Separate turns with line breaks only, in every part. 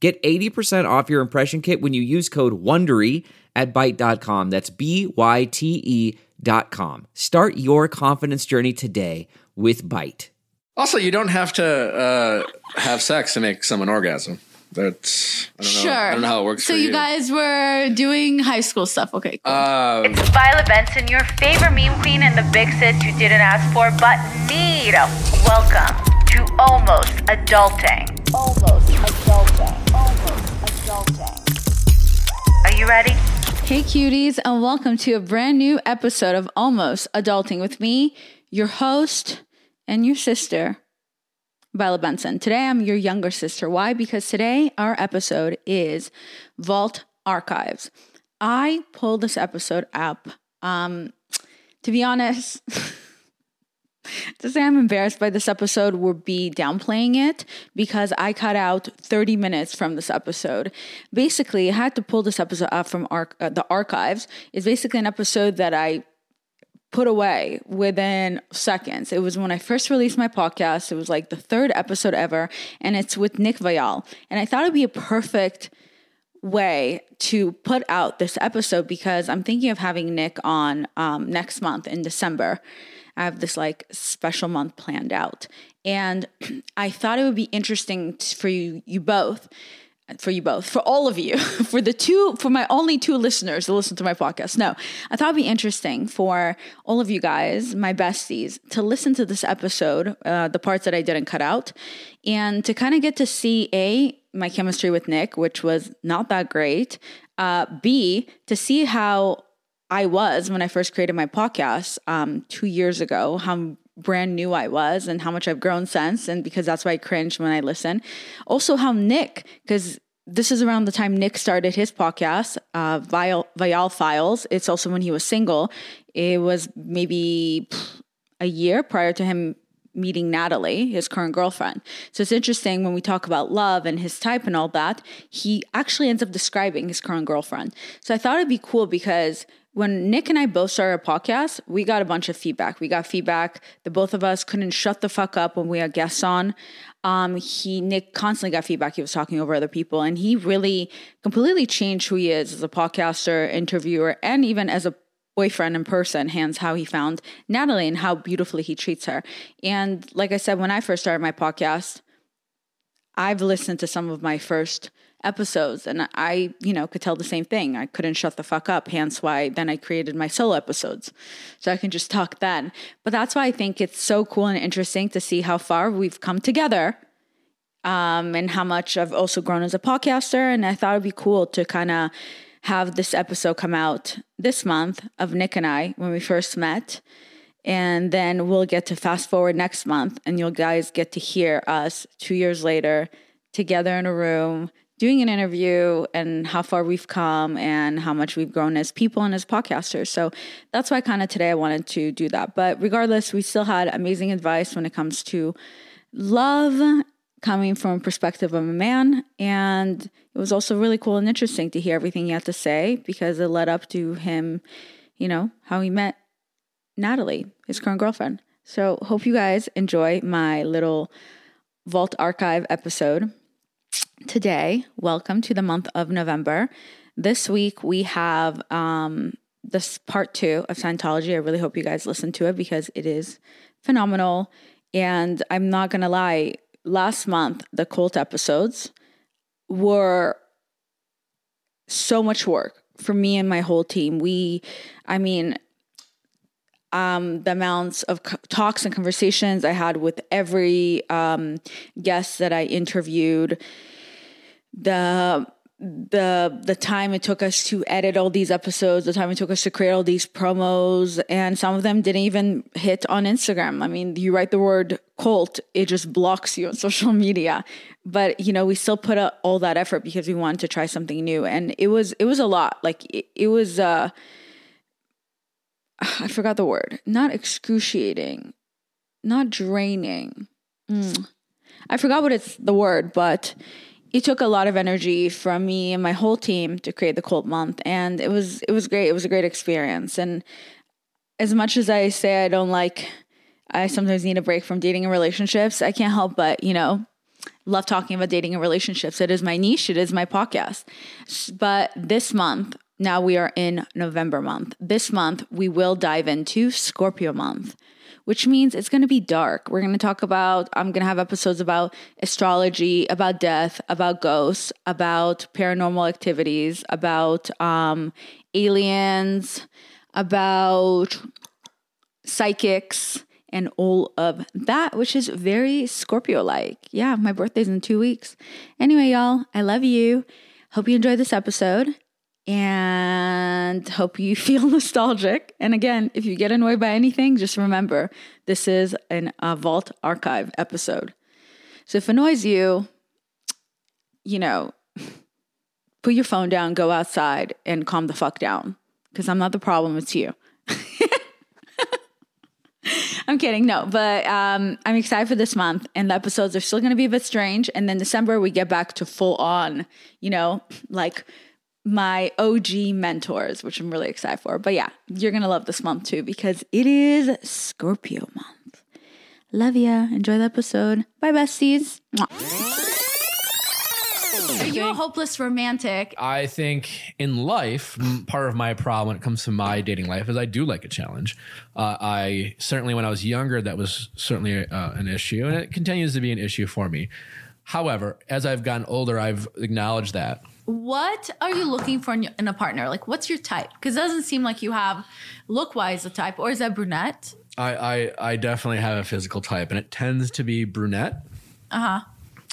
Get 80% off your impression kit when you use code WONDERY at Byte.com. That's B-Y-T-E dot com. Start your confidence journey today with Byte.
Also, you don't have to uh, have sex to make someone orgasm. That's I don't know.
Sure.
I don't know how it works.
So
for
you guys were doing high school stuff. Okay. Cool.
Um,
It's Violet Benson, your favorite meme queen and the big sis you didn't ask for but need. Welcome to Almost Adulting. Almost Adulting. You ready?
Hey, cuties, and welcome to a brand new episode of Almost Adulting with me, your host, and your sister, Violet Benson. Today, I'm your younger sister. Why? Because today, our episode is Vault Archives. I pulled this episode up. Um, to be honest, to say I'm embarrassed by this episode would be downplaying it because I cut out 30 minutes from this episode. Basically, I had to pull this episode up from uh, the archives. It's basically an episode that I put away within seconds. It was when I first released my podcast. It was like the third episode ever, and it's with Nick Viall. And I thought it'd be a perfect way to put out this episode because I'm thinking of having Nick on um, next month in December. I have this like special month planned out, and I thought it would be interesting for you, you both, for you both, for all of you, for the two, for my only two listeners that listen to my podcast. No, I thought it'd be interesting for all of you guys, my besties, to listen to this episode, uh, the parts that I didn't cut out, and to kind of get to see a my chemistry with Nick, which was not that great. Uh, B to see how I was when I first created my podcast um, two years ago, how brand new I was and how much I've grown since. And because that's why I cringe when I listen. Also, how Nick, because this is around the time Nick started his podcast, uh, Viall, Viall Files. It's also when he was single. It was maybe a year prior to him meeting Natalie, his current girlfriend. So it's interesting when we talk about love and his type and all that, he actually ends up describing his current girlfriend. So I thought it'd be cool because when Nick and I both started a podcast, we got a bunch of feedback. We got feedback. The both of us couldn't shut the fuck up when we had guests on. Um, he Nick constantly got feedback. He was talking over other people, and he really completely changed who he is as a podcaster, interviewer, and even as a boyfriend in person. Hands how he found Natalie and how beautifully he treats her. And like I said, when I first started my podcast, I've listened to some of my first episodes and I, you know, could tell the same thing. I couldn't shut the fuck up, hence why then I created my solo episodes. So I can just talk then. But that's why I think it's so cool and interesting to see how far we've come together. Um, and how much I've also grown as a podcaster. And I thought it'd be cool to kind of have this episode come out this month of Nick and I when we first met. And then we'll get to fast forward next month, and you'll guys get to hear us two years later together in a room doing an interview and how far we've come and how much we've grown as people and as podcasters. So that's why kind of today I wanted to do that. But regardless, we still had amazing advice when it comes to love coming from a perspective of a man. And it was also really cool and interesting to hear everything he had to say because it led up to him, you know, how he met Natalie, his current girlfriend. So hope you guys enjoy my little Vault Archive episode today. Welcome to the month of November. This week we have um, this part two of Scientology. I really hope you guys listen to it because it is phenomenal. And I'm not gonna lie, last month the cult episodes were so much work for me and my whole team. We, I mean, um, the amounts of co- talks and conversations I had with every um, guest that I interviewed, the the the time it took us to edit all these episodes, the time it took us to create all these promos, and some of them didn't even hit on Instagram. I mean, you write the word cult, it just blocks you on social media. But you know, we still put out all that effort because we wanted to try something new, and it was it was a lot. Like it, it was, uh, I forgot the word. Not excruciating, not draining. Mm. I forgot what it's the word, but it took a lot of energy from me and my whole team to create the cult month and it was it was great. It was a great experience. And as much as i say i don't like i sometimes need a break from dating and relationships i can't help but you know love talking about dating and relationships. It is my niche. It is my podcast. But this month now we are in november month. This month we will dive into scorpio month which means it's going to be dark. We're going to talk about, I'm going to have episodes about astrology, about death, about ghosts, about paranormal activities, about um, aliens, about psychics, and all of that, which is very Scorpio like. Yeah, my birthday's in two weeks. Anyway, y'all, I love you. Hope you enjoyed this episode and hope you feel nostalgic. And again, if you get annoyed by anything, just remember this is an a Vault Archive episode. So if it annoys you, you know, put your phone down, go outside, and calm the fuck down. Because I'm not the problem, it's you. I'm kidding. No, but um, I'm excited for this month, and the episodes are still going to be a bit strange. And then December, we get back to full on, you know, like my OG mentors, which I'm really excited for. But yeah, you're going to love this month too because it is Scorpio month. Love ya. Enjoy the episode. Bye, besties.
Are you a hopeless romantic?
I think in life, part of my problem when it comes to my dating life is I do like a challenge. Uh, I certainly, when I was younger, that was certainly uh, an issue, and it continues to be an issue for me. However, as I've gotten older, I've acknowledged that.
What are you looking for in, a partner? Like, what's your type? Because it doesn't seem like you have look wise a type, or is that brunette?
I, I, I definitely have a physical type, and it tends to be brunette.
Uh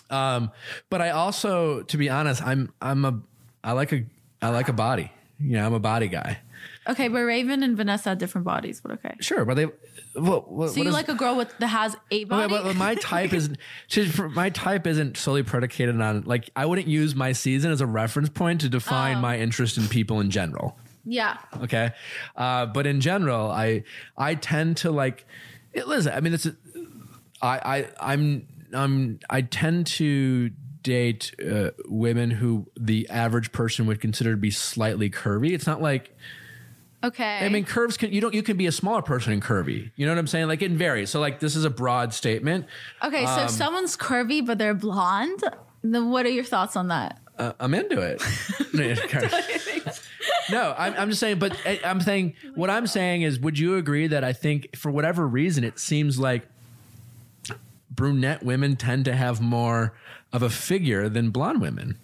huh.
Um, but I also, to be honest, I'm I'm a I like a I like a body. You know, I'm a body guy.
Okay, but Raven and Vanessa have different bodies, but okay.
Sure, but they. What, what,
So you like a girl with that has a body?
Okay, but, my type isn't my type isn't solely predicated on like I wouldn't use my season as a reference point to define my interest in people in general.
yeah.
Okay, uh, but in general, I I tend to like. It, listen, I mean, it's a- I I I'm I'm I tend to date uh, women who the average person would consider to be slightly curvy. It's not like
Okay.
I mean, curves can you don't you can be a smaller person and curvy. You know what I'm saying? Like it varies. So like this is a broad statement.
okay, so
um,
if someone's curvy but they're blonde, then what are your thoughts on that?
Uh, I'm into it. no, I'm, I'm just saying. But I, I'm saying what I'm saying is, would you agree that I think for whatever reason it seems like brunette women tend to have more of a figure than blonde women.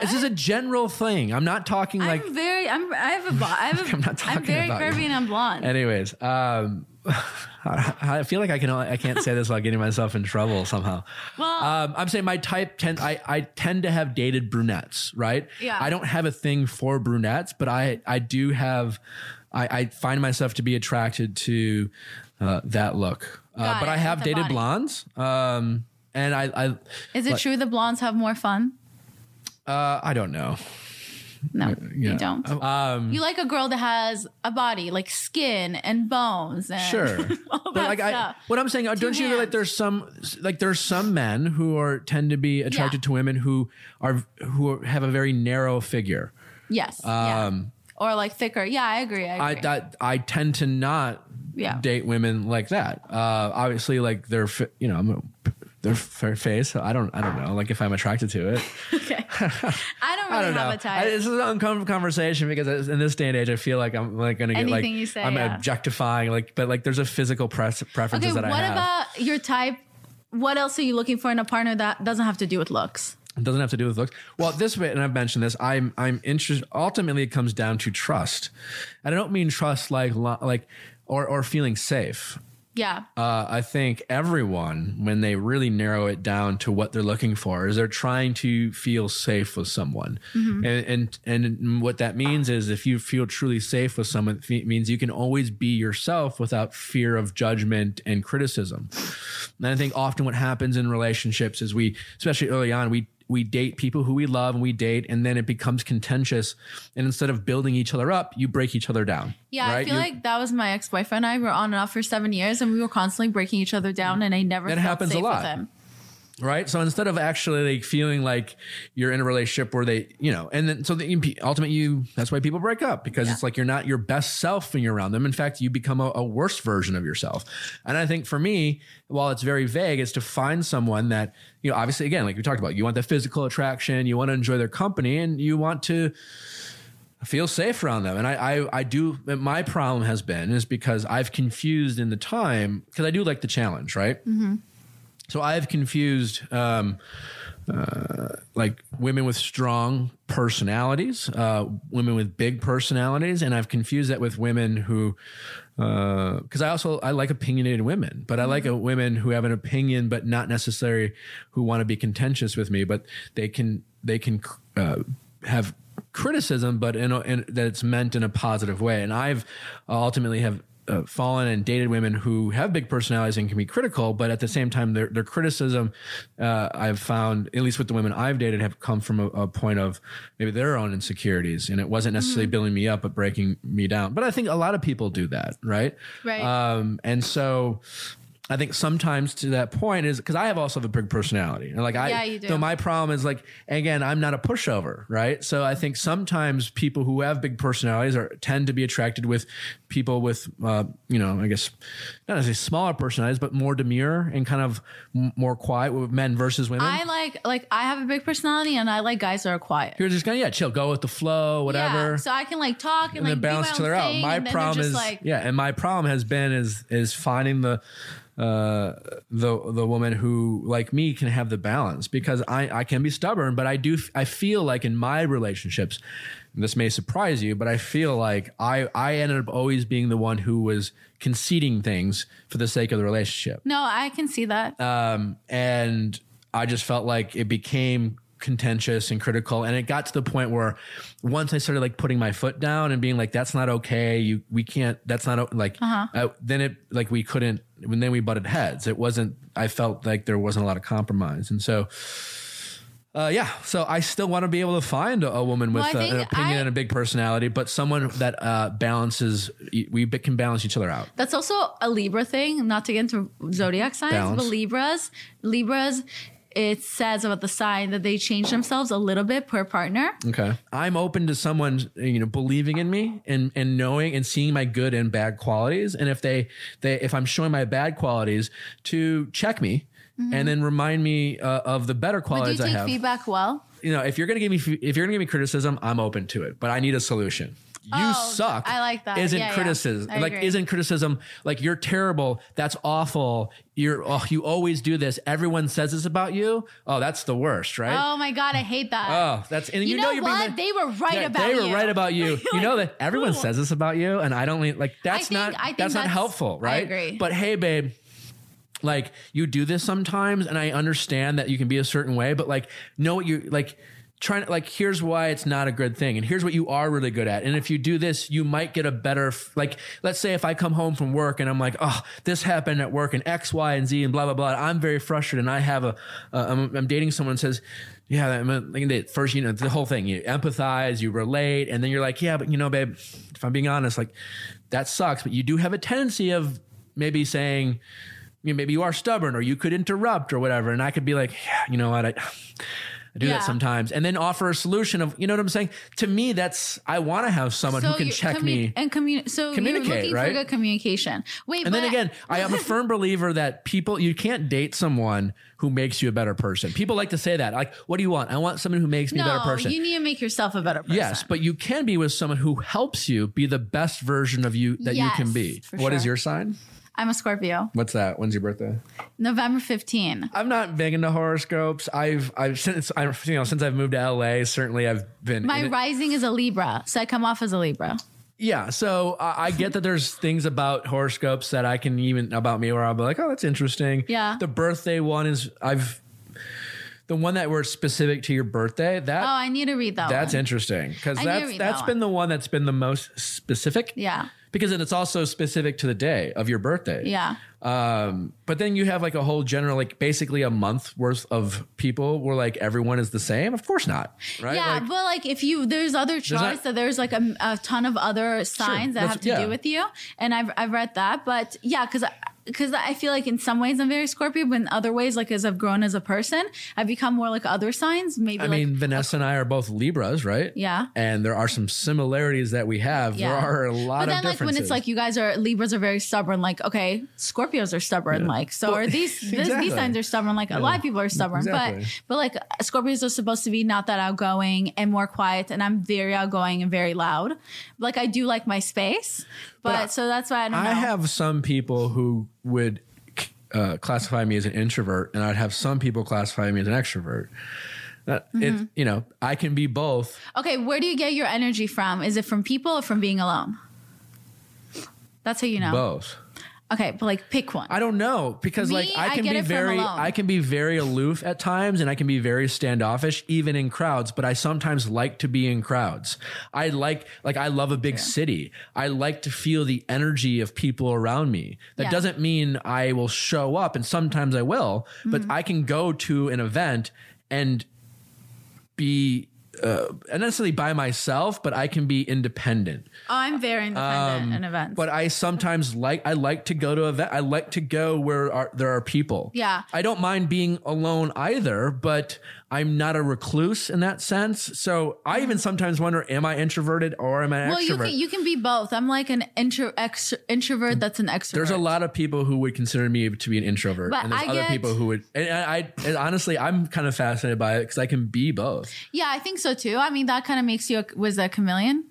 This is a general thing. I'm not talking like.
I'm very. I'm. I have a. bo- I have a.
I'm not
I'm very
about you.
curvy and I'm blonde.
Anyways, um, I, feel like I can. I can't say this without getting myself in trouble somehow.
Well-
um, I'm saying my type tend I, I tend to have dated brunettes, right?
Yeah.
I don't have a thing for brunettes, but I I do have I, I find myself to be attracted to uh, that look. Uh, but
it,
I have dated
body.
blondes, um, and I I
Is it
like-
true that blondes have more fun?
Uh, I don't know.
No,
Yeah.
you don't.
Um,
you like a girl that has a body, like skin and bones. And
Sure,
all
but
that
like I,
stuff.
what I'm saying, uh, don't you feel like there's some like there's some men who are tend to be attracted
Yeah.
to women who are who have a very narrow figure.
yes, yeah.
Um,
or like thicker. Yeah, I agree. I
I that I tend to not
Yeah.
date women like that. Uh, obviously, like they're, you know I'm a, their fair face. I don't I don't know like if I'm attracted to it.
okay. I don't really
I don't
have
know.
a type.
I, this is an uncomfortable conversation because in this day and age, I feel like I'm like gonna get like
you say,
I'm
yeah.
objectifying like, but like there's a physical press, preferences
okay,
that I have.
What about your type? What else are you looking for in a partner that doesn't have to do with looks?
It doesn't have to do with looks. Well, this way, and I've mentioned this. I'm I'm interested. Ultimately, it comes down to trust, and I don't mean trust like like or or feeling safe.
Yeah.
uh, I think everyone, when they really narrow it down to what they're looking for, is they're trying to feel safe with someone, and, and and what that means is if you feel truly safe with someone, it means you can always be yourself without fear of judgment and criticism. And I think often what happens in relationships is we, especially early on, we we date people who we love and we date, and then it becomes contentious. And instead of building each other up, you break each other down.
Yeah, I feel
You-
like that was my ex boyfriend. and I were on and off for seven years, and we were constantly breaking each other down, and I never
That happens a lot. Right? So instead of actually like feeling like you're in a relationship where they you know and then so the ultimate you that's why people break up because it's like you're not your best self when you're around them. In fact you become a, a worse version of yourself. And i think for me while it's very vague is to find someone that you know obviously again like we talked about you want the physical attraction you want to enjoy their company and you want to feel safe around them. And I, I, I do, my problem has been is because I've confused in the time, because I do like the challenge, right? Mm-hmm. So I've confused, um, uh, like women with strong personalities, uh, women with big personalities, and I've confused that with women who, because I also I like opinionated women, but I like a women who have an opinion, but not necessarily who want to be contentious with me, but they can they can uh, have criticism, but in, a, in that it's meant in a positive way. And I've ultimately have uh, fallen and dated women who have big personalities and can be critical, but at the same time, their their criticism, uh, I've found, at least with the women I've dated, have come from a, a point of maybe their own insecurities, and it wasn't necessarily building me up, but breaking me down. But I think a lot of people do that, right?
Right.
Um, and so. I think sometimes to that point is because I have also have a big personality. And like I,
Yeah, you do.
so my problem is like again, I'm not a pushover, right? So I think sometimes people who have big personalities are tend to be attracted with people with, uh, you know, I guess not necessarily smaller personalities, but more demure and kind of m- more quiet with men versus women.
I like like I have a big personality, and I like guys that are quiet.
You're just gonna yeah, chill, go with the flow, whatever.
Yeah, so I can like talk and,
and
like
balance each
my
other out. My
and then they're
problem is
like
yeah, and my problem has been is is finding the uh the the woman who like me can have the balance because I I can be stubborn, but I do I feel like in my relationships, this may surprise you, but I feel like I I ended up always being the one who was conceding things for the sake of the relationship
no, I can see that.
um, and I just felt like it became contentious and critical and it got to the point where once i started like putting my foot down and being like that's not okay you we can't that's not like uh, then it like we couldn't and then we butted heads it wasn't i felt like there wasn't a lot of compromise and so uh, yeah, so I still want to be able to find a, a woman with
Well,
uh, an opinion
I-
and a big personality, but someone that uh, balances. We can balance each other out.
That's also a Libra thing. Not to get into zodiac signs,
Balance.
but Libras, Libras, it says about the sign that they change themselves a little bit per partner.
Okay. I'm open to someone, you know, believing in me and, and knowing and seeing my good and bad qualities. And if they, they, if I'm showing my bad qualities to check me and then remind me uh, of the better
Mm-hmm. But do you
qualities I have.
feedback well?
You know, if you're going to give me, if you're going to give me criticism, I'm open to it, but I need a solution. You
Oh,
suck.
I like that.
Isn't
Yeah, yeah.
criticism
I
like
agree.
isn't criticism like you're terrible? That's awful. You're oh, you always do this. Everyone says this about you. Oh, that's the worst, right?
Oh my god, I hate that.
Oh, that's and you,
You know
you're being
what?
like-
They were right
Yeah,
about
They were
you.
right about you. you know that everyone
cool.
says this about you, and I don't like that's
think-
not
I think
that's not
that's-
helpful,
I
right?
agree.
But hey, babe. Like you do this sometimes, and I understand that you can be a certain way, but like know what you like. Trying to like, here's why it's not a good thing, and here's what you are really good at. And if you do this, you might get a better. Like, let's say if I come home from work and I'm like, oh, this happened at work, and X, Y, and Z, and blah blah blah. I'm very frustrated, and I have a, I'm, I'm dating someone says, yeah, I'm a, first, you know, the whole thing. You empathize, you relate, and then you're like, yeah, but you know, babe, if I'm being honest, like that sucks. But you do have a tendency of maybe saying, you know, maybe you are stubborn, or you could interrupt, or whatever. And I could be like, yeah, you know what, I. I do
Yeah.
that sometimes, and then offer a solution of, you know what I'm saying. To me, that's I want to have someone who can check
commu-
me.
and communicate. So
Communicate, right?
for good communication. Wait,
And then again, I am a firm believer that people you can't date someone who makes you a better person. People like to say that. Like, what do you want? I want someone who makes me a better person.
you need to make yourself a better person.
Yes, but you can be with someone who helps you be the best version of you that you can be. What is
sure.
your sign?
I'm a Scorpio.
What's that? When's your birthday?
November 15.
I'm not big into horoscopes. I've I've since I you know since I've moved to LA, certainly I've been
My rising is a Libra, so I come off as a Libra.
Yeah, so I I get that there's things about horoscopes that I can even about me where I'll be like, oh, that's interesting.
Yeah.
The birthday one is I've the one that were specific to your birthday. That
Oh, I need to read that
that's
one.
interesting because
I need to
that's
read
that's
that
been the one that's been the most specific.
Yeah.
Because it's also specific to the day of your birthday.
Yeah.
Um, but then you have like a whole general, like basically a month worth of people where like everyone is the same. Of course not, right?
Yeah,
Like,
but like if you there's other charts
not-
that there's like a, a ton of other signs that have to
yeah.
do with you, and I've I've read that, but yeah, because. Because I feel like in some ways I'm very Scorpio, but in other ways, like as I've grown as a person, I've become more like other signs. Maybe
I
like,
mean, Vanessa and I are both Libras, right?
Yeah.
And there are some similarities that we have.
Yeah.
There are a lot
but then
of
like when it's like you guys are Libras are very stubborn, like okay, Scorpios are stubborn, like so
Well,
are these this,
exactly.
these signs are stubborn, like a lot of people are stubborn,
Exactly.
but but like Scorpios are supposed to be not that outgoing and more quiet, and I'm very outgoing and very loud. Like I do like my space, but,
I-
so that's why I don't know.
I have some people who would uh, classify me as an introvert, and I'd have some people classify me as an extrovert. That
Mm-hmm.
it, you know, I can be both.
okay, where do you get your energy from? Is it from people or from being alone? That's how you know.
Both.
Okay, but like pick one.
I don't know because
Me,
like I
I
can
get
be very. I can be very aloof at times and I can be very standoffish even in crowds, but I sometimes like to be in crowds. I like like I love a big city. I like to feel the energy of people around me. That
Yeah.
doesn't mean I will show up and sometimes I will, but
Mm-hmm.
I can go to an event and be uh, not necessarily by myself, but I can be independent.
oh, I'm very independent in events.
Um, But I sometimes like I like to go to event. I like to go where are, there are people.
Yeah.
I don't mind being alone either, but I'm not a recluse in that sense. So I even sometimes wonder: Am I introverted or am I
Mm-hmm. well, you can you can be both. I'm like an intro ex, introvert that's an extrovert.
there's a lot of people who would consider me to be an introvert,
But
and there's
I
other
get-
people who would. And I, I and honestly, I'm kind of fascinated by it because I can be both.
Yeah, I think so too. I mean, that kind of makes you a, was a chameleon.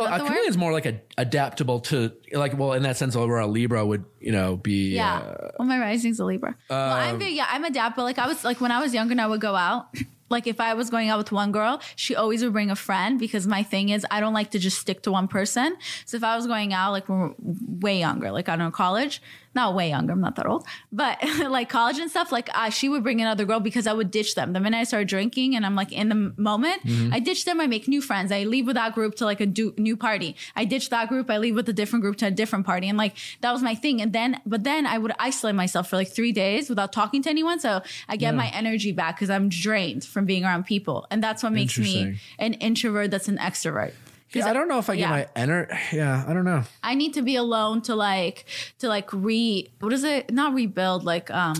Well, a
the
chameleon
word?
is more like a adaptable to like well in that sense where a Libra would you know be
Yeah.
uh,
well, my rising's a Libra. well, I'm very, yeah, I'm adaptable. Like I was like when I was younger and I would go out. Like if I was going out with one girl, she always would bring a friend because my thing is I don't like to just stick to one person. So if I was going out like when we're way younger, like I don't know college, not way younger, I'm not that old, but like college and stuff, like uh, she would bring another girl because I would ditch them. The minute I started drinking and I'm like in the moment, I ditch them. I make new friends. I leave with that group to like a do- new party. I ditch that group. I leave with a different group to a different party. And like that was my thing. And then, but then I would isolate myself for like three days without talking to anyone. So I get my energy back because I'm drained from being around people. And that's what makes me an introvert that's an extrovert.
Yeah, I don't know if I get
yeah.
my ener. Yeah, I don't know.
I need to be alone to like to like re what is it? Not rebuild, like um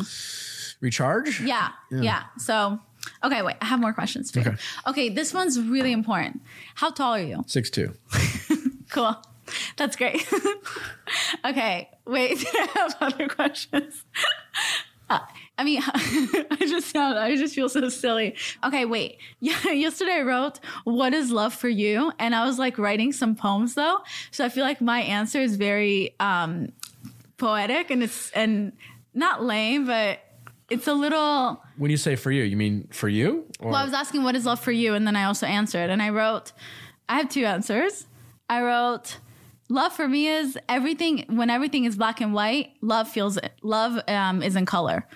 Recharge.
yeah, yeah. So okay, wait, I have more questions for you.
Okay.
Okay, this one's really important. How tall are you?
Six two.
Cool. That's great. okay, wait, I have other questions. Uh, I mean, I just sound, I just feel so silly. Okay, wait. Yeah, yesterday I wrote, What is love for you? And I was like writing some poems though. So I feel like my answer is very um, poetic and it's, and not lame, but it's a little,
When you say for you, you mean for you? Or
well, I was asking what is love for you, and then I also answered, and I wrote, I have two answers. I wrote, love for me is everything. When everything is black and white, love feels love um, is in color.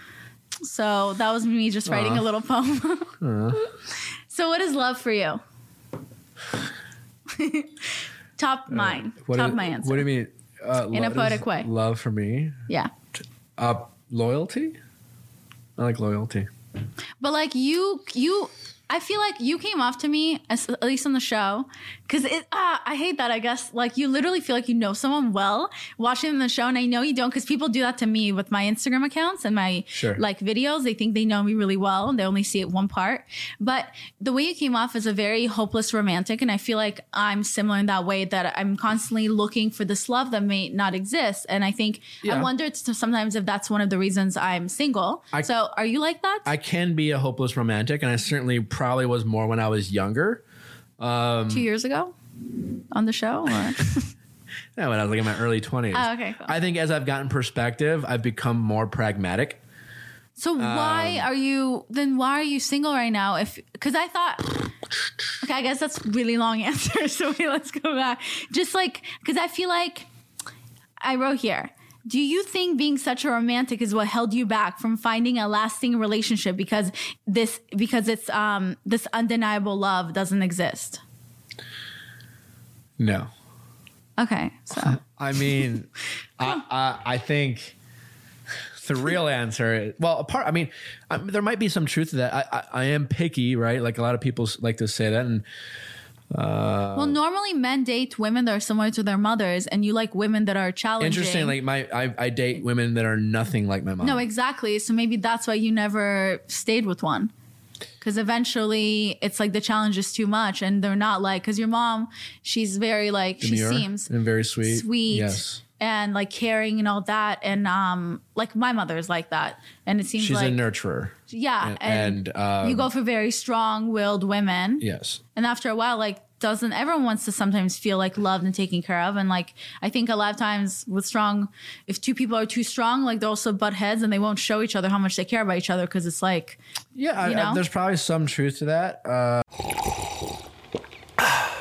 So that was me just writing a little poem. so what is love for you? Top mine.
what
Top
do-
my answer.
What do you mean? Uh,
In a
lo-
poetic way.
Love for me.
yeah.
Uh, loyalty. I like loyalty.
But like you, you, I feel like you came off to me, as, at least on the show, because it. Ah, I hate that. I guess like you literally feel like you know someone well watching them the show, and I know you don't because people do that to me with my Instagram accounts and my
Sure.
like videos. They think they know me really well, and they only see it one part. But the way you came off is a very hopeless romantic, and I feel like I'm similar in that way that I'm constantly looking for this love that may not exist, and I think I wonder sometimes if that's one of the reasons I'm single.
I-
so are you like that?
I can be a hopeless romantic, and I certainly probably was more when I was younger.
two years ago on the show?
Yeah, when I was like in my early twenties.
Oh, okay, cool.
I think as I've gotten perspective, I've become more pragmatic.
So why
Um,
are you then? Why are you single right now? If because I thought. Okay, I guess that's really long answer. So wait, let's go back. Just like because I feel like I wrote here. Do you think being such a romantic is what held you back from finding a lasting relationship because this because it's um this undeniable love doesn't exist?
No.
Okay, so
I mean, I, I I think the real answer. Is, well, apart. I mean, I, there might be some truth to that. I, I I am picky, right? Like a lot of people like to say that, and Uh,
well, normally men date women that are similar to their mothers, and you like women that are challenging.
interesting. Like my, I, I date women that are nothing like my mom.
No, exactly. So maybe that's why you never stayed with one. Because eventually it's like the challenge is too much and they're not like, because your mom, she's very like, she seems
and very sweet.
sweet
Yes,
and like caring and all that. And um, like my mother is like that. And it seems
she's
like,
a nurturer.
yeah.
and,
And,
um,
you go for very strong willed women.
Yes.
And after a while, like, doesn't everyone wants to sometimes feel like loved and taken care of? And like, I think a lot of times with strong, if two people are too strong, like they're also butt heads and they won't show each other how much they care about each other because it's like,
Yeah, I, I-
know?
there's probably some truth to that. Uh,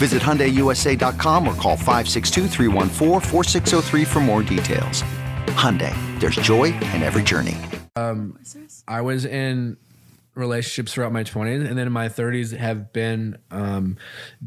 Visit HyundaiUSA.com or call 562-314-4603 for more details. Hyundai, there's joy in every journey.
I was in relationships throughout my 20s and then in my 30s have been um,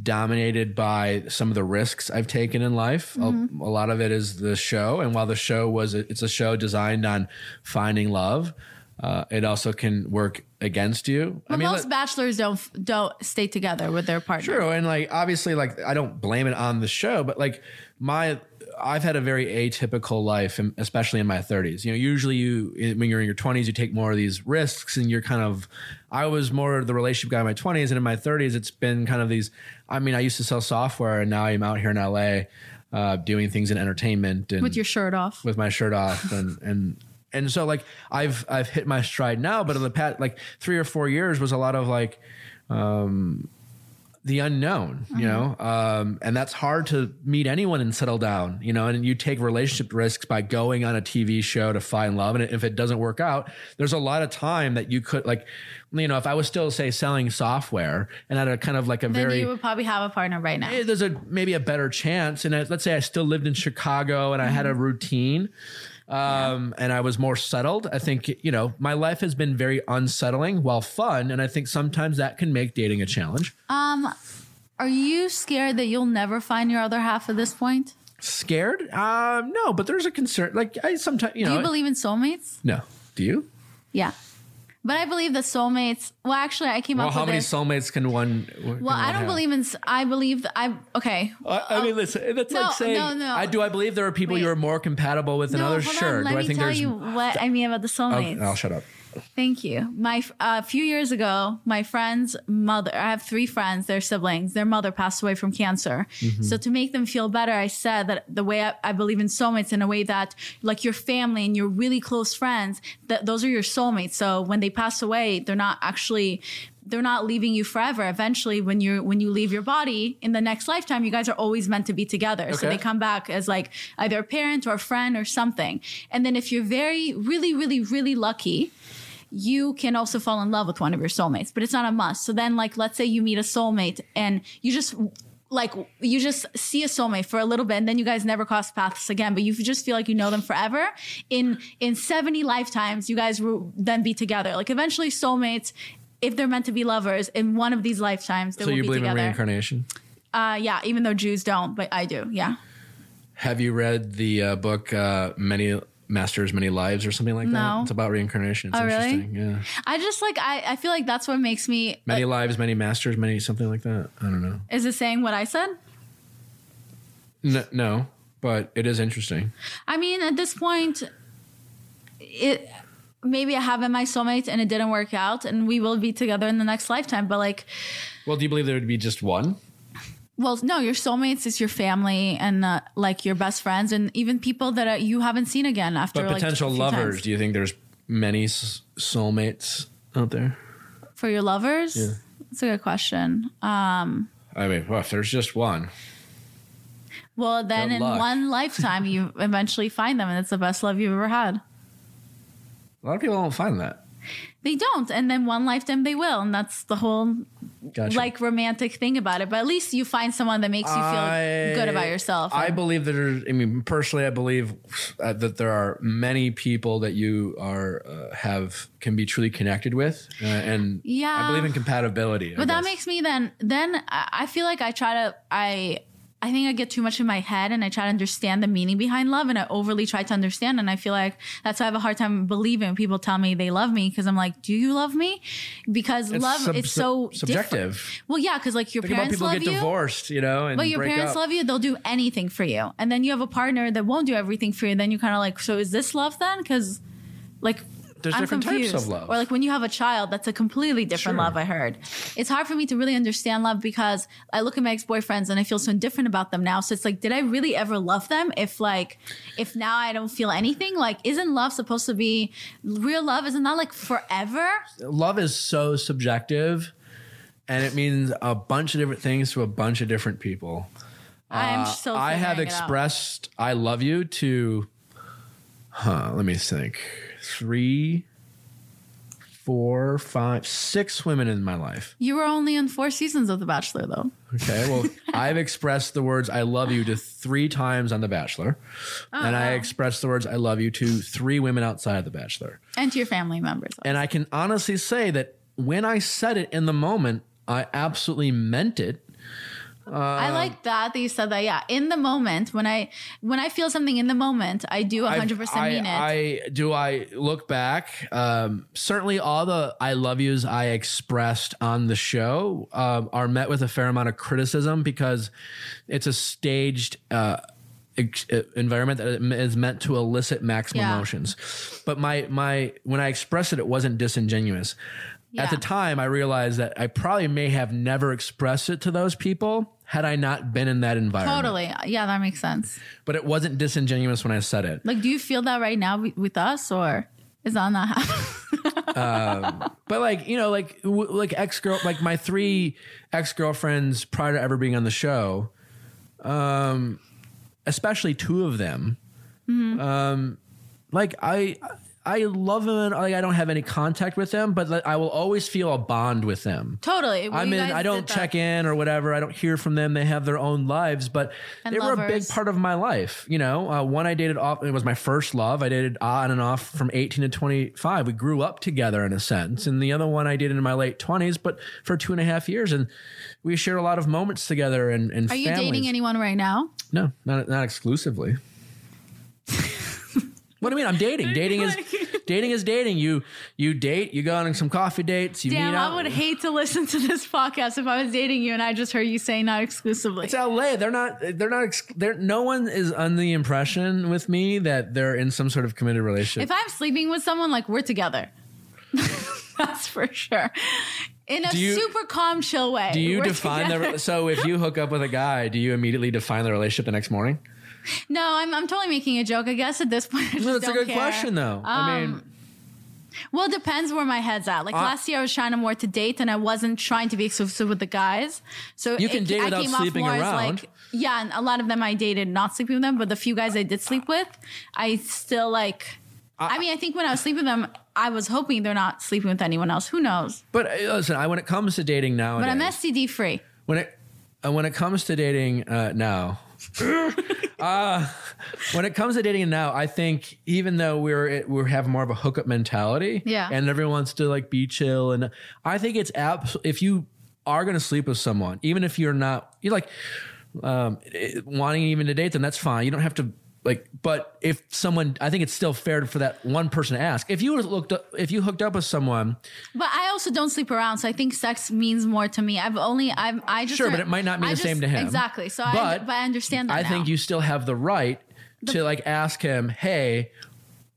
dominated by some of the risks I've taken in life. A, a lot of it is the show, and while the show was it's a show designed on finding love, uh, it also can work against you.
But most
let-
bachelors don't don't stay together with their partner.
True, and like obviously, like I don't blame it on the show, but like my, I've had a very atypical life, and especially in my 30s. You know, usually you when you're in your 20s, you take more of these risks, and you're kind of. I was more the relationship guy in my 20s, and in my 30s, it's been kind of these. I mean, I used to sell software, and now I'm out here in LA, uh, doing things in entertainment and
With your shirt off.
with my shirt off and and and so like I've I've hit my stride now, but in the past like three or four years was a lot of like um the unknown, you know, um, and that's hard to meet anyone and settle down, you know. And you take relationship risks by going on a TV show to find love, and if it doesn't work out, there's a lot of time that you could like, you know, if I was still say selling software and had a kind of like a
Then
very
you would probably have a partner right now.
There's a maybe a better chance. And I, let's say I still lived in Chicago and I had a routine, um, and I was more settled. I think you know my life has been very unsettling while fun, and I think sometimes that can make dating a challenge.
Um, are you scared that you'll never find your other half at this point?
Scared? Um, no, but there's a concern. Like I sometimes you know.
Do you believe in soulmates?
no, do you?
Yeah. But I believe that soulmates. Well, actually, I came
Well,
up Well,
how
with
many
this.
soulmates can one?
well, I don't believe in. I believe that I. Okay.
I, I mean, oh. listen, that's
No,
like saying.
no, no.
I do. I believe there are people you are more compatible with than
No,
others. Sure.
on. Let
do I
me
think
tell
there's?
you what I mean about the soulmates.
Oh, I'll shut up.
Thank you. My f- a few years ago, my friend's mother. I have three friends. They're siblings. Their mother passed away from cancer.
Mhm.
So to make them feel better, I said that the way I, I believe in soulmates in a way that like your family and your really close friends, that those are your soulmates. So when they pass away, they're not actually they're not leaving you forever. Eventually, when you when you leave your body in the next lifetime, you guys are always meant to be together. So they come back as like either a parent or a friend or something. And then if you're very really really really lucky, you can also fall in love with one of your soulmates, but it's not a must. So then, like, let's say you meet a soulmate and you just like you just see a soulmate for a little bit and then you guys never cross paths again but you just feel like you know them forever in in 70 lifetimes you guys will then be together like eventually soulmates if they're meant to be lovers in one of these lifetimes they
So
will
you
be
believe in
together
reincarnation?
uh yeah even though jews don't but i do yeah
Have you read the uh, book uh, "Many Masters, Many Lives" or something like that? It's about reincarnation. It's
Oh, really?
interesting. Yeah.
i just like i i feel like that's what makes me uh,
Many lives, many masters, many something like that. I don't know.
is it saying what i said
No, no but it is interesting.
I mean, at this point, it maybe I have been my soulmate and it didn't work out, and we will be together in the next lifetime. But like,
Well, do you believe there would be just one?
Well, no, your soulmates is your family and uh, like your best friends, and even people that uh, you haven't seen again after.
But
like,
potential lovers,
times.
do you think there's many soulmates out there?
for your lovers.
Yeah.
That's a good question. Um,
I mean, well, if there's just one,
well, then in
luck.
one lifetime, you eventually find them, and it's the best love you've ever had.
a lot of people don't find that.
They don't, and then one lifetime they will, and that's the whole
Gotcha.
like romantic thing about it. But at least you find someone that makes you feel
I-
good about yourself.
I believe that. There, I mean, personally, I believe uh, that there are many people that you are uh, have can be truly connected with, uh, and
Yeah.
I believe in compatibility.
But that makes me then then I feel like I try to I I think I get too much in my head and I try to understand the meaning behind love and I overly try to understand and I feel like that's why I have a hard time believing when people tell me they love me because I'm like, do you love me? Because
It's
love
sub-
it's so
subjective.
different. Well, yeah, because like your
Think
parents
people
love
get
you.
divorced, you know, and
but your parents
up.
love you, they'll do anything for you. And then you have a partner that won't do everything for you. Then you kind of like, so is this love then? Because like,
There's
I'm
different types
confused.
of love.
Or like when you have a child, that's a completely different
Sure.
love, I heard. It's hard for me to really understand love because I look at my ex boyfriends and I feel so indifferent about them now. So it's like, did I really ever love them if like, if now I don't feel anything? Like, isn't love supposed to be real love? Isn't that like forever?
love is so subjective, and it means a bunch of different things to a bunch of different people.
I'm
Uh,
still
I have
figuring it out.
expressed I love you to, huh? Let me think. Three, four, five, six women in my life.
You were only in four seasons of The Bachelor though.
Okay, well, I've expressed the words "I love you" to three times on The Bachelor, oh, and I
wow.
expressed the words "I love you" to three women outside of The Bachelor.
And to your family members.
And I can honestly say that when I said it in the moment, I absolutely meant it.
I
Um,
like that that you said that. Yeah, in the moment when I when I feel something in the moment, I do 100 percent mean it.
I do. I look back. Um, certainly, all the "I love yous" I expressed on the show um, are met with a fair amount of criticism because it's a staged. Uh, uh, environment that is meant to elicit maximum
Yeah.
emotions but my my when i expressed it it wasn't disingenuous at the time i realized that i probably may have never expressed it to those people had i not been in that environment
totally. Yeah, that makes sense.
but it wasn't disingenuous when i said it
Like, do you feel that right now with- with us, or is that not happening?
um, but like you know, like w- like ex girl, like my three ex girlfriends prior to ever being on the show, um, especially two of them,
Mm-hmm.
um, like I. I love them. and, Like I don't have any contact with them, but I will always feel a bond with them.
totally. Well,
I'm
you
in. I don't check in or whatever. I don't hear from them. They have their own lives, but
And
they were a big part of my life. You know, uh, one I dated off. It was my first love. I dated on and off from 18 to 25. We grew up together in a sense, and the other one I dated in my late 20s, but for two and a half years, and we shared a lot of moments together. And, and
Are you dating anyone right now?
No, not not exclusively. what do you mean? I'm dating. Dating is dating is dating. You you date, you go on some coffee dates, you
Damn,
meet out.
I would hate to listen to this podcast if I was dating you and I just heard you say not exclusively.
It's LA. They're not. They're not. ex- They're no one is under the impression with me that they're in some sort of committed relationship.
If I'm sleeping with someone, like we're together. That's for sure. In a
you-
super calm, chill way.
do you
We're
define
together.
the? So if you hook up with a guy, do you immediately define the relationship the next morning?
No, I'm, I'm totally making a joke. I guess at this point, I
No, that's a good
care.
question, though. I mean,
Um, Well, it depends where my head's at. Like
Uh,
last year, I was trying to more to date, and I wasn't trying to be exclusive with the guys. So
You can
it-
date
I
without
came off
sleeping around.
Like, yeah, and a lot of them I dated not sleeping with them, but the few guys I did sleep with, I still like. I mean, I think when I was sleeping with them, I was hoping they're not sleeping with anyone else. Who knows?
but uh, listen, I, when it comes to dating now,
But I'm STD free.
when it uh, when it comes to dating uh, now, uh, when it comes to dating now, I think even though we're we have more of a hookup mentality,
Yeah.
and everyone wants to like be chill, and I think it's abs- if you are going to sleep with someone, even if you're not, you're like um, wanting even to date them, that's fine. You don't have to. Like, but if someone, I think it's still fair for that one person to ask. If you looked, up, if you hooked up with someone,
But I also don't sleep around, so I think sex means more to me. I've only I'm I just
Sure, but it might not mean
I
the same to him.
Exactly. So I
But
but I understand that.
I
now.
think you still have the right to like ask him, hey,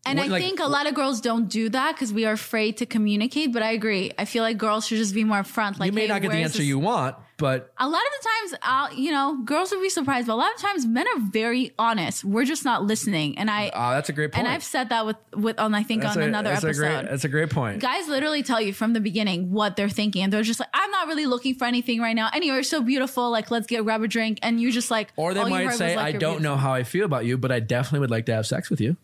And
what-
I
like,
think a lot of girls don't do that because we are afraid to communicate. But I agree. I feel like girls should just be more upfront. Like
you may
hey,
not get the answer
this-
you want, but
A lot of the times, I'll, you know, girls would be surprised, but a lot of times men are very honest. We're just not listening. And I,
uh, that's a great point.
and I've said that with, with, on, I think
that's
on
a,
another
that's
episode.
A great, that's a great point.
Guys literally tell you from the beginning what they're thinking, and they're just like, "I'm not really looking for anything right now. Anyway, you're so beautiful. Like, let's get grab a drink." And you just like,
or they might say,
like,
I don't
beautiful."
know how I feel about you, but I definitely would like to have sex with you.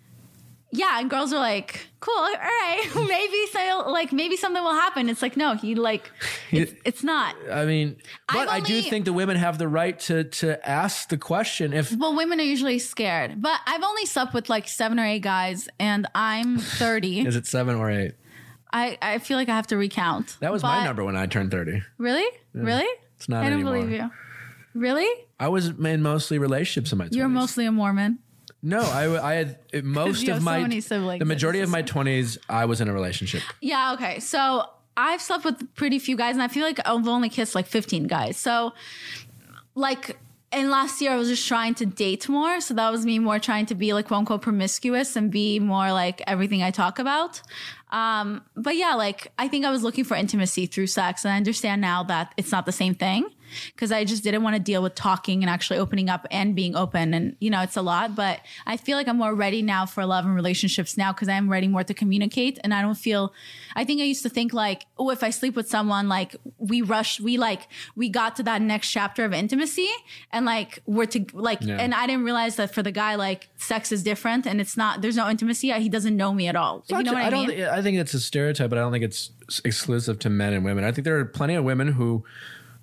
Yeah, and girls are like, "Cool, all right, maybe so, like maybe something will happen." It's like, no, he like, it's, it's not.
I mean, but
I've
I do think the women have the right to to ask the question if
Well, women are usually scared, but I've only slept with like seven or eight guys, and I'm 30.
is it seven or eight.
I I feel like I have to recount.
That was my number when I turned thirty.
Really, really?
It's not
I don't
anymore.
believe you. Really?
I was in mostly relationships in my 20s.
You're mostly a Mormon.
No, I, I had most of
have so
my
many siblings,
the majority of my twenties. I was in a relationship.
Yeah, okay. So I've slept with pretty few guys, and I feel like I've only kissed like 15 guys. So, like, and last year I was just trying to date more. So that was me more trying to be like quote unquote promiscuous and be more like everything I talk about. Um, but yeah, like, I think I was looking for intimacy through sex. And I understand now that it's not the same thing because I just didn't want to deal with talking and actually opening up and being open. And, you know, it's a lot, but I feel like I'm more ready now for love and relationships now because I'm ready more to communicate. And I don't feel, I think I used to think like, oh, if I sleep with someone, like we rushed, we like, we got to that next chapter of intimacy and like we're to, like,
Yeah.
and I didn't realize that for the guy, like sex is different and it's not, there's no intimacy. He doesn't know me at all. You know what I,
don't.
mean?
thi- I think it's a stereotype, but I don't think it's exclusive to men and women. I think there are plenty of women who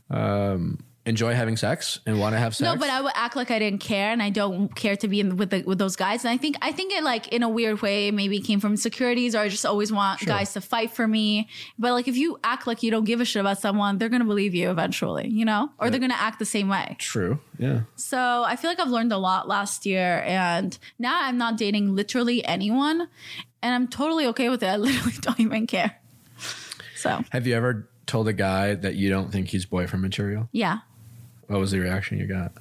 um, enjoy having sex and want to have sex.
No, but I would act like I didn't care, and I don't care to be in with the, with those guys. And I think I think it like in a weird way maybe came from insecurities, or I just always want guys to fight for me. But like if you act like you don't give a shit about someone, they're gonna believe you eventually, you know, or they're gonna act the same way.
True. Yeah.
So I feel like I've learned a lot last year, and now I'm not dating literally anyone, and I'm totally okay with it. I literally don't even care. So
Have you ever told a guy that you don't think he's boyfriend material?
yeah.
What was the reaction you got?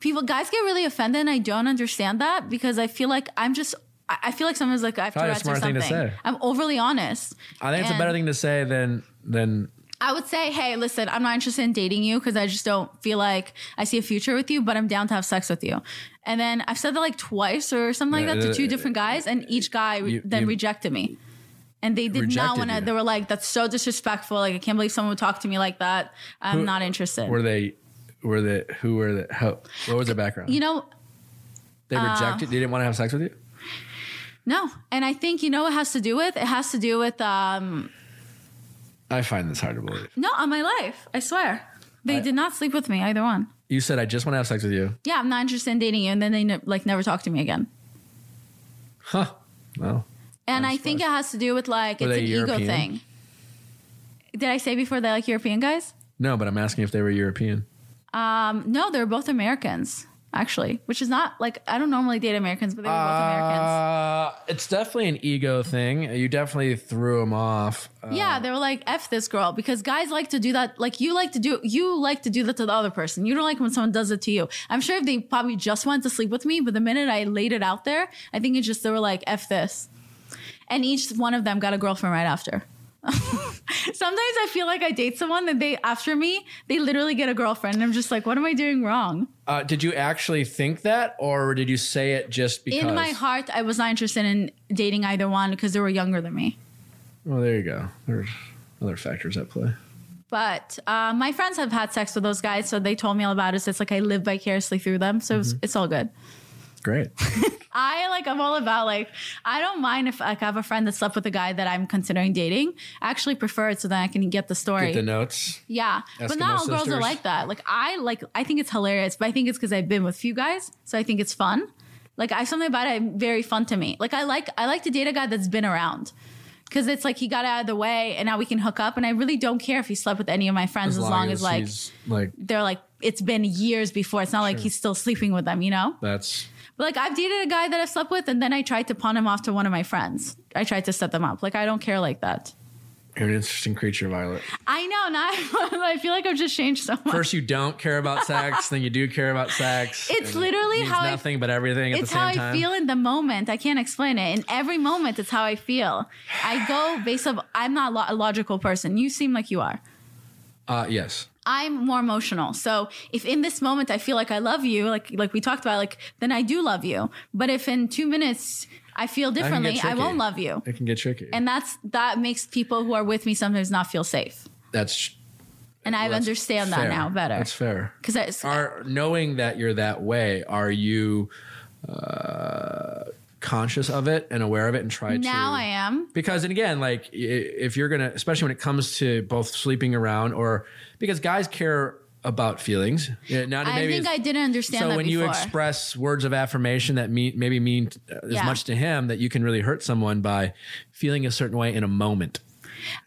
people guys get really offended and i don't understand that because i feel like i'm just i feel like sometimes like i have
Probably a
Tourette's or
smart thing
something
to say.
i'm overly honest
I think it's a
And
better thing to say than than
i would say hey listen i'm not interested in dating you because i just don't feel like i see a future with you but i'm down to have sex with you and then i've said that like twice or something like
Yeah,
that to
uh,
two different guys and each guy re-
you-
then
you-
rejected me and they did not want to they were like that's so disrespectful like i can't believe someone would talk to me like that i'm
Who-
not interested
were they were they who were the how what was their background?
you know
they rejected. They didn't want to have sex with you.
no and i think you know what it has to do with it has to do with um
I find this hard to believe.
No, on my life. I swear. They did not sleep with me, either one.
You said I just want to have sex with you.
Yeah, I'm not interested in dating you. And then they ne- like never talk to me again.
Huh. Well,
And I think it has to do with like,
Were
it's an ego thing. Did I say before they like European guys?
no, but I'm asking if they were European.
Um, no, they're both Americans. actually, which is not like I don't normally date Americans, but they were both Americans.
Uh, it's definitely an ego thing. You definitely threw him off. Uh,
yeah, they were like, "F this girl," because guys like to do that. Like you like to do, you like to do that to the other person. You don't like when someone does it to you. I'm sure if they probably just wanted to sleep with me, but the minute I laid it out there, I think it's just they were like, "F this," and each one of them got a girlfriend right after. Sometimes I feel like I date someone that they after me, they literally get a girlfriend, and I'm just like, "What am I doing wrong?"
Uh, did you actually think that, or did you say it just because?
In my heart, I was not interested in dating either one because they were younger than me.
Well, there you go. There's other factors at play.
But uh, my friends have had sex with those guys, so they told me all about it. So it's like I live vicariously through them, so it's, it's all good.
Great.
I like I'm all about like I don't mind if like I have a friend that slept with a guy that I'm considering dating. I actually prefer it so that I can get the story.
Get the notes.
yeah, but not all girls are like that. Like I like I think it's hilarious, but I think it's because I've been with few guys, so I think it's fun. Like I something about it very fun to me. Like I like I like to date a guy that's been around. Cause it's like he got out of the way and now we can hook up and I really don't care if he slept with any of my friends as, long, as, like
like
they're like it's been years before. It's not like he's still sleeping with them, you know?
that's
like I've dated a guy that I've slept with and then I tried to pawn him off to one of my friends. I tried to set them up. Like I don't care like that.
you're an interesting creature, Violet.
I know, not I feel like I've just changed so much.
First, you don't care about sex, then you do care about sex.
It's
and it
literally
means
how I-
nothing but everything at
it's
the same
how I
time.
feel in the moment. I can't explain it. In every moment, it's how I feel. I go based of I'm not lo- a logical person. You seem like you are.
Uh, yes.
I'm more emotional. So if in this moment I feel like I love you, like like we talked about, like then I do love you. But if in two minutes I feel differently, I won't love you.
It can get tricky.
And that's that makes people who are with me sometimes not feel safe.
that's
And I
that's
understand that now better.
That's fair.
Because
Are knowing that you're that way, are you uh, conscious of it and aware of it and try to
now I am.
because and again like if you're gonna especially when it comes to both sleeping around or because guys care about feelings yeah, not
I think I didn't understand
so when you express words of affirmation that mean maybe mean as
Yeah.
much to him that you can really hurt someone by feeling a certain way in a moment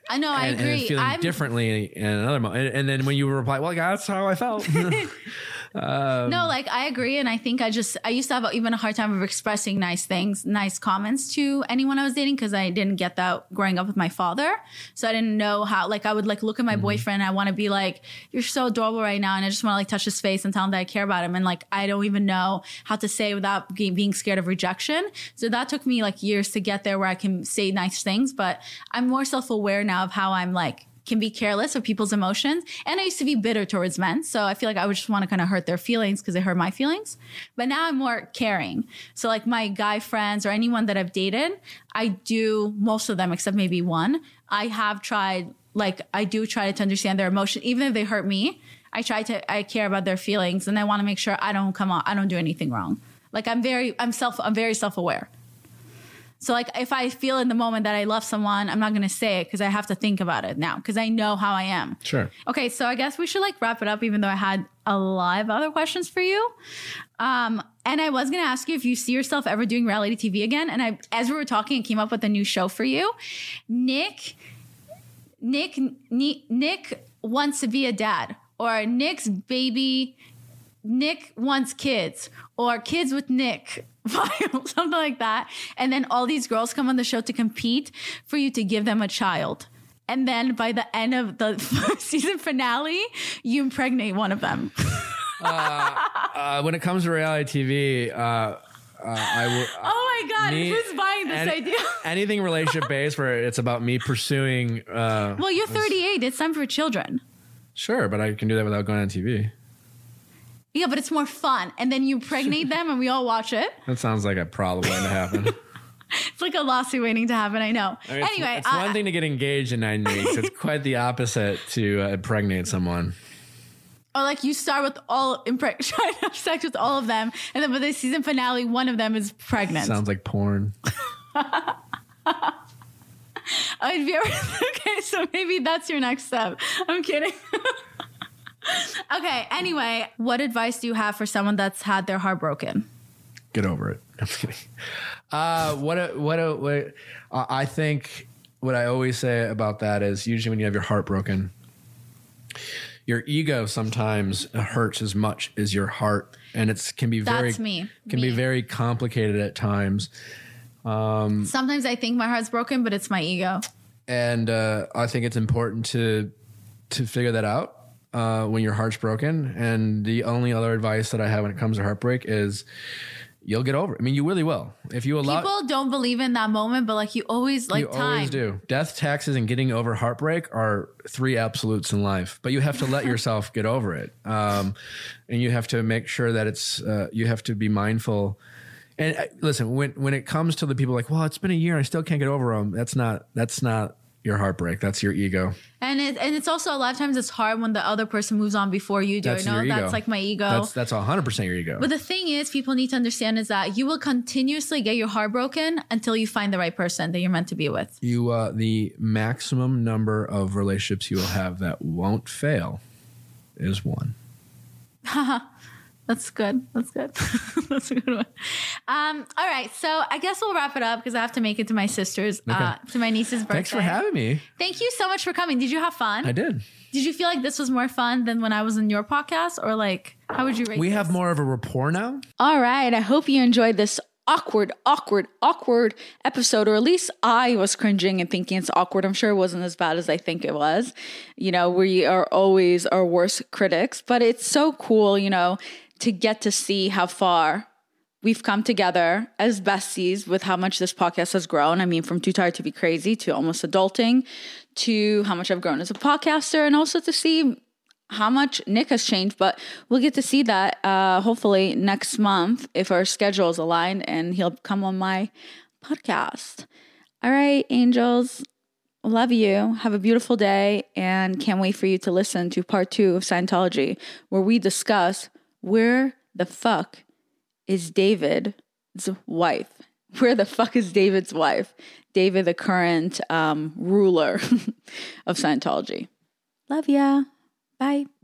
I know. I
and, and
agree.
feeling
I'm
differently in another moment and, and then when you reply well that's how i felt Um,
no, like I agree, and I think I just I used to have even a hard time of expressing nice things, nice comments to anyone I was dating because I didn't get that growing up with my father, so I didn't know how. Like I would like look at
Mm-hmm.
my boyfriend, and I want to be like, "You're so adorable right now," and I just want to like touch his face and tell him that I care about him, and like I don't even know how to say without being scared of rejection. So that took me like years to get there where I can say nice things, but I'm more self aware now of how I'm like can be careless of people's emotions. And I used to be bitter towards men. So I feel like I would just want to kind of hurt their feelings because they hurt my feelings. But now I'm more caring. So like my guy friends or anyone that I've dated, I do most of them except maybe one. I have tried, like I do try to understand their emotion, even if they hurt me. I try to, I care about their feelings and I want to make sure I don't come out, I don't do anything wrong. Like I'm very, I'm self, I'm very self aware. So like if I feel in the moment that I love someone, I'm not going to say it because I have to think about it now because I know how I am.
sure
Okay, so I guess we should like wrap it up even though I had a lot of other questions for you. Um and I was going to ask you if you see yourself ever doing reality TV again and I as we were talking I came up with a new show for you. Nick Nick Ni- Nick wants to be a dad or Nick's baby Nick wants kids or kids with Nick, something like that. And then all these girls come on the show to compete for you to give them a child. And then by the end of the season finale, you impregnate one of them.
uh, when it comes to reality tv uh, uh, I will.
Oh my God,
me-
who's buying this
any-
idea?
anything relationship based where it's about me pursuing. Uh,
Well, you're 38. It's time for children.
sure, but I can do that without going on TV.
Yeah, but it's more fun. And then you impregnate them and we all watch it.
That sounds like a problem waiting to happen.
It's like a lawsuit waiting to happen. I know.
I mean, it's-
anyway,
it's,
I-
one thing to get engaged in nine weeks. It's quite the opposite to uh, impregnate someone.
Or like you start with all impre- trying to have sex with all of them, and then by the season finale, one of them is pregnant.
Sounds like porn.
I'd be okay. So maybe that's your next step. I'm kidding. Okay. Anyway, what advice do you have for someone that's had their heart broken?
Get over it. I'm kidding. Uh, what a, what a, what, uh, I think what I always say about that is usually when you have your heart broken, your ego sometimes hurts as much as your heart and it can be very
That's me.
can be very complicated at times. Um,
Sometimes I think my heart's broken, but it's my ego.
and uh, I think it's important to to figure that out uh, when your heart's broken. And the only other advice that I have when it comes to heartbreak is you'll get over it. I mean, you really will if you allow.
People don't believe in that moment, but like you always like
you
time.
always do. Death, taxes, and getting over heartbreak are three absolutes in life. But you have to let yourself get over it, um, and you have to make sure that it's. Uh, you have to be mindful. And uh, listen, when when it comes to the people like, well, it's been a year, I still can't get over them. That's not. That's not your heartbreak. That's your ego.
And it, and it's also a lot of times it's hard when the other person moves on before you do.
That's
you know, that's like my ego.
That's that's hundred percent your ego.
But the thing is, people need to understand is that you will continuously get your heart broken until you find the right person that you're meant to be with.
you uh, the maximum number of relationships you will have that won't fail is one.
That's good. That's good. That's a good one. Um, all right. So I guess we'll wrap it up because I have to make it to my sister's, uh, to my niece's birthday.
Thanks for having me.
Thank you so much for coming. Did you have fun?
I did.
Did you feel like this was more fun than when I was in your podcast, or like how would you rate?
We
this?
have more of a rapport now.
All right. I hope you enjoyed this awkward, awkward, awkward episode, or at least I was cringing and thinking it's awkward. I'm sure it wasn't as bad as I think it was. You know, we are always our worst critics, but it's so cool, you know, to get to see how far we've come together as besties with how much this podcast has grown. I mean, from Too Tired to Be Crazy to almost adulting to how much I've grown as a podcaster and also to see how much Nick has changed, but we'll get to see that uh, hopefully next month if our schedules align and he'll come on my podcast. All right, angels, love you. Have a beautiful day and can't wait for you to listen to part two of Scientology where we discuss where the fuck is David's wife? Where the fuck is David's wife? David, the current um, ruler of Scientology. Love ya. Bye.